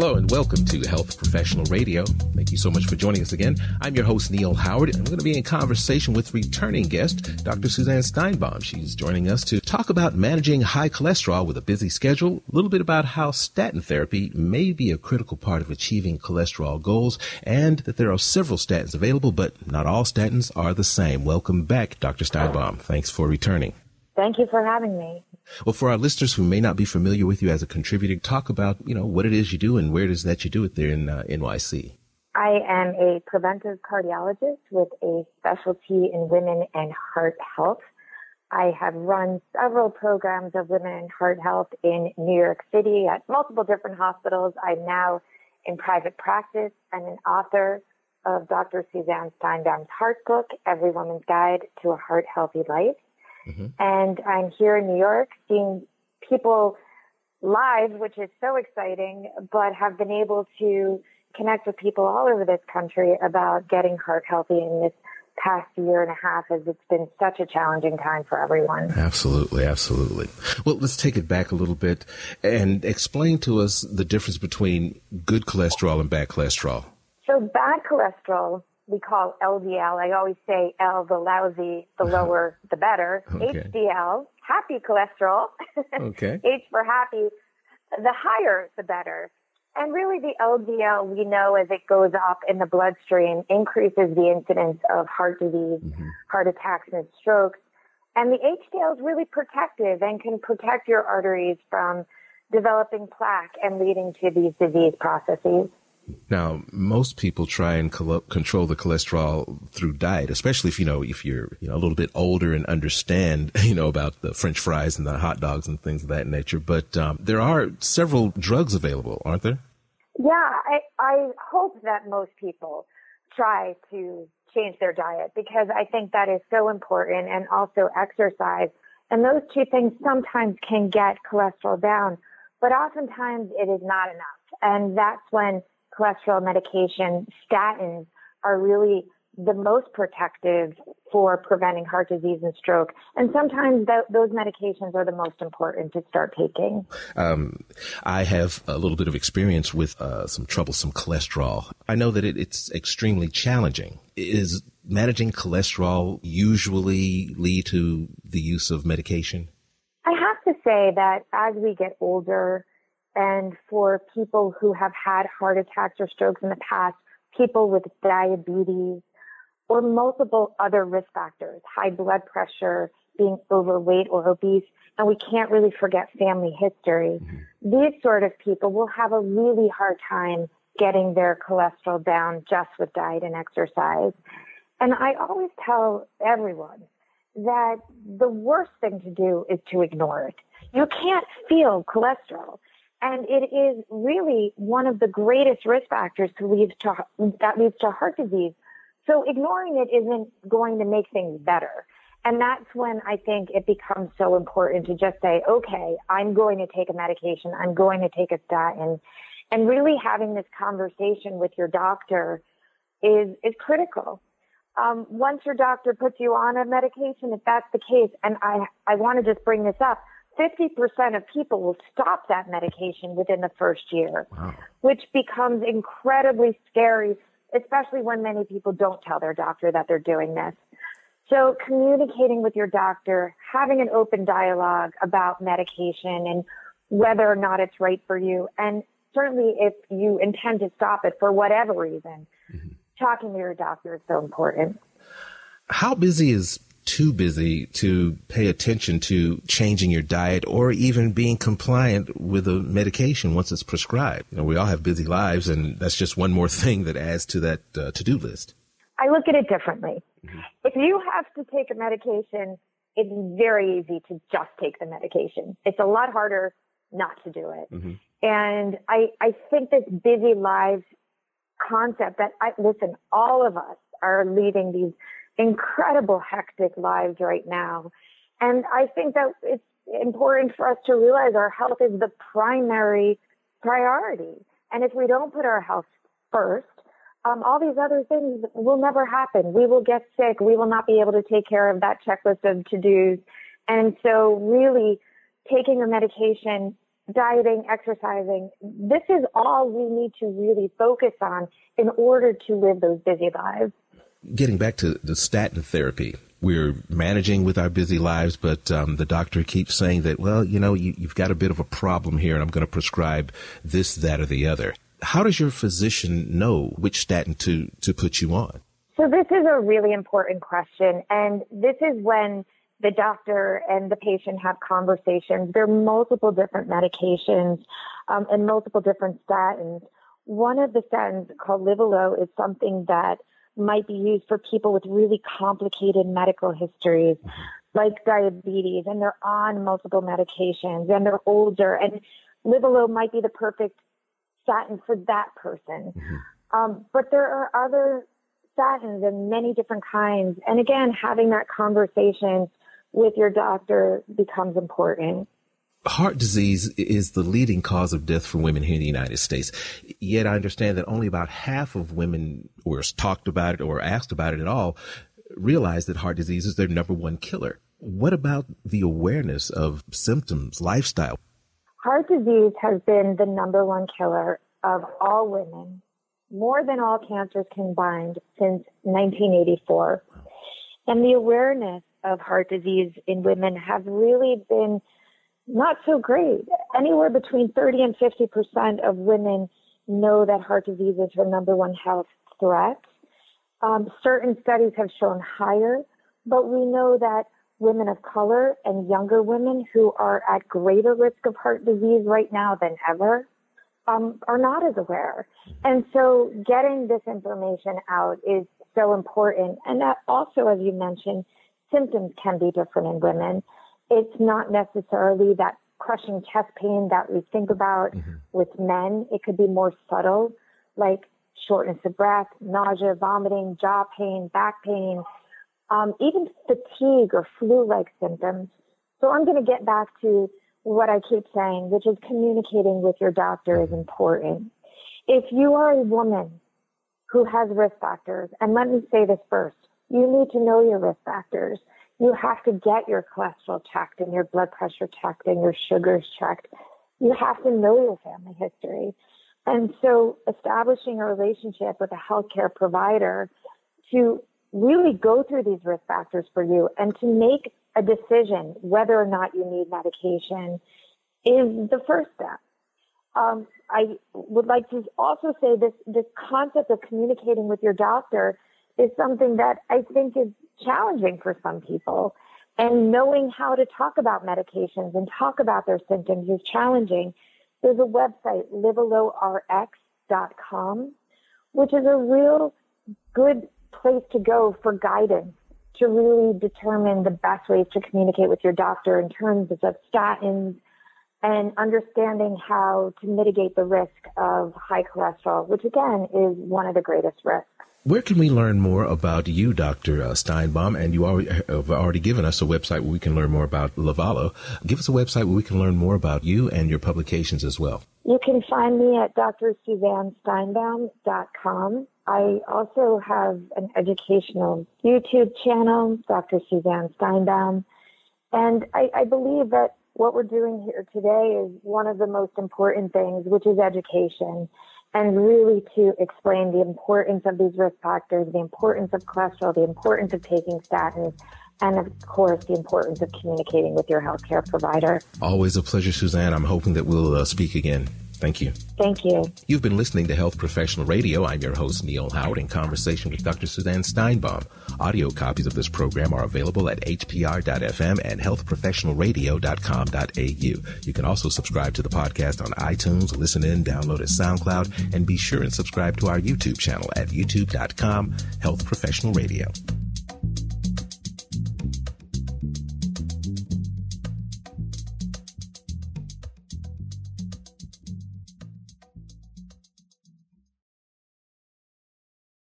Hello and welcome to Health Professional Radio. Thank you so much for joining us again. I'm your host, Neil Howard, and we're going to be in conversation with returning guest, Dr. Suzanne Steinbaum. She's joining us to talk about managing high cholesterol with a busy schedule, a little bit about how statin therapy may be a critical part of achieving cholesterol goals, and that there are several statins available, but not all statins are the same. Welcome back, Dr. Steinbaum. Thanks for returning. Thank you for having me. Well, for our listeners who may not be familiar with you as a contributor, talk about, you know, what it is you do and where it is that you do it there in uh, NYC. I am a preventive cardiologist with a specialty in women and heart health. I have run several programs of women and heart health in New York City at multiple different hospitals. I'm now in private practice and an author of Dr. Suzanne Steinbaum's Heart Book, Every Woman's Guide to a Heart Healthy Life. Mm-hmm. And I'm here in New York seeing people live, which is so exciting, but have been able to connect with people all over this country about getting heart healthy in this past year and a half as it's been such a challenging time for everyone. Absolutely, absolutely. Well, let's take it back a little bit and explain to us the difference between good cholesterol and bad cholesterol. So bad cholesterol we call LDL. I always say L, the lousy, the lower, the better. Okay. HDL, happy cholesterol. okay. H for happy, the higher, the better. And really the LDL, we know as it goes up in the bloodstream, increases the incidence of heart disease, mm-hmm. heart attacks, and strokes. And the HDL is really protective and can protect your arteries from developing plaque and leading to these disease processes. Now, most people try and col- control the cholesterol through diet, especially if you know if you're you know a little bit older and understand you know about the French fries and the hot dogs and things of that nature. But um, there are several drugs available, aren't there? Yeah, I, I hope that most people try to change their diet because I think that is so important, and also exercise. And those two things sometimes can get cholesterol down, but oftentimes it is not enough. And that's when cholesterol medication, statins are really the most protective for preventing heart disease and stroke. And sometimes th- those medications are the most important to start taking. Um, I have a little bit of experience with uh, some troublesome cholesterol. I know that it, it's extremely challenging. Is managing cholesterol usually lead to the use of medication? I have to say that as we get older, and for people who have had heart attacks or strokes in the past, people with diabetes, or multiple other risk factors, high blood pressure, being overweight or obese, and we can't really forget family history. Mm-hmm. These sort of people will have a really hard time getting their cholesterol down just with diet and exercise. And I always tell everyone that the worst thing to do is to ignore it. You can't feel cholesterol. And it is really one of the greatest risk factors to lead to, that leads to heart disease. So ignoring it isn't going to make things better. And that's when I think it becomes so important to just say, okay, I'm going to take a medication. I'm going to take a statin. And really having this conversation with your doctor is, is critical. Um, once your doctor puts you on a medication, if that's the case, and I, I want to just bring this up, 50% of people will stop that medication within the first year, wow. which becomes incredibly scary, especially when many people don't tell their doctor that they're doing this. So communicating with your doctor, having an open dialogue about medication and whether or not it's right for you. And certainly if you intend to stop it for whatever reason, mm-hmm. talking to your doctor is so important. How busy is too busy to pay attention to changing your diet or even being compliant with a medication once it's prescribed. You know, we all have busy lives, and that's just one more thing that adds to that uh, to do list. I look at it differently. Mm-hmm. If you have to take a medication, it's very easy to just take the medication. It's a lot harder not to do it. Mm-hmm. And I, I think this busy lives concept that I, listen, all of us are leading these incredible hectic lives right now. And I think that it's important for us to realize our health is the primary priority. And if we don't put our health first, um, all these other things will never happen. We will get sick. We will not be able to take care of that checklist of to-dos. And so really taking a medication dieting, exercising. This is all we need to really focus on in order to live those busy lives. Getting back to the statin therapy, we're managing with our busy lives, but um, the doctor keeps saying that, well, you know, you, you've got a bit of a problem here, and I'm going to prescribe this, that, or the other. How does your physician know which statin to, to put you on? So this is a really important question. And this is when the doctor and the patient have conversations. There are multiple different medications um, and multiple different statins. One of the statins called Livalo is something that might be used for people with really complicated medical histories like diabetes and they're on multiple medications and they're older and Livalo might be the perfect statin for that person. Mm-hmm. Um, but there are other statins and many different kinds. And again, having that conversation with your doctor becomes important. Heart disease is the leading cause of death for women here in the United States. Yet I understand that only about half of women who are talked about it or asked about it at all realize that heart disease is their number one killer. What about the awareness of symptoms, lifestyle? Heart disease has been the number one killer of all women, more than all cancers combined since 1984. And the awareness of heart disease in women have really been not so great. Anywhere between 30 and 50% of women know that heart disease is her number one health threat. Um, certain studies have shown higher, but we know that women of color and younger women who are at greater risk of heart disease right now than ever um, are not as aware. And so getting this information out is so important. And that also, as you mentioned, symptoms can be different in women. It's not necessarily that crushing chest pain that we think about mm-hmm. with men. It could be more subtle, like shortness of breath, nausea, vomiting, jaw pain, back pain, um, even fatigue or flu-like symptoms. So I'm going to get back to what I keep saying, which is communicating with your doctor is important. If you are a woman who has risk factors, and let me say this first, you need to know your risk factors. You have to get your cholesterol checked and your blood pressure checked and your sugars checked. You have to know your family history. And so establishing a relationship with a healthcare provider to really go through these risk factors for you and to make a decision whether or not you need medication is the first step. Um, I would like to also say this, this concept of communicating with your doctor is something that I think is challenging for some people. And knowing how to talk about medications and talk about their symptoms is challenging. There's a website, livalorx.com, which is a real good place to go for guidance to really determine the best ways to communicate with your doctor in terms of statins and understanding how to mitigate the risk of high cholesterol, which again is one of the greatest risks. Where can we learn more about you, Dr. Uh, Steinbaum? And you have already given us a website where we can learn more about Livalo. Give us a website where we can learn more about you and your publications as well. You can find me at drsuzannesteinbaum.com. I also have an educational YouTube channel, Dr. Suzanne Steinbaum. And I, I believe that what we're doing here today is one of the most important things, which is education and really to explain the importance of these risk factors, the importance of cholesterol, the importance of taking statins, and of course, the importance of communicating with your healthcare provider. Always a pleasure, Suzanne. I'm hoping that we'll uh, speak again. Thank you. Thank you. You've been listening to Health Professional Radio. I'm your host, Neil Howard, in conversation with Dr. Suzanne Steinbaum. Audio copies of this program are available at hpr.fm and healthprofessionalradio.com.au. You can also subscribe to the podcast on iTunes, listen in, download at SoundCloud, and be sure and subscribe to our YouTube channel at youtube.com, Health Professional Radio.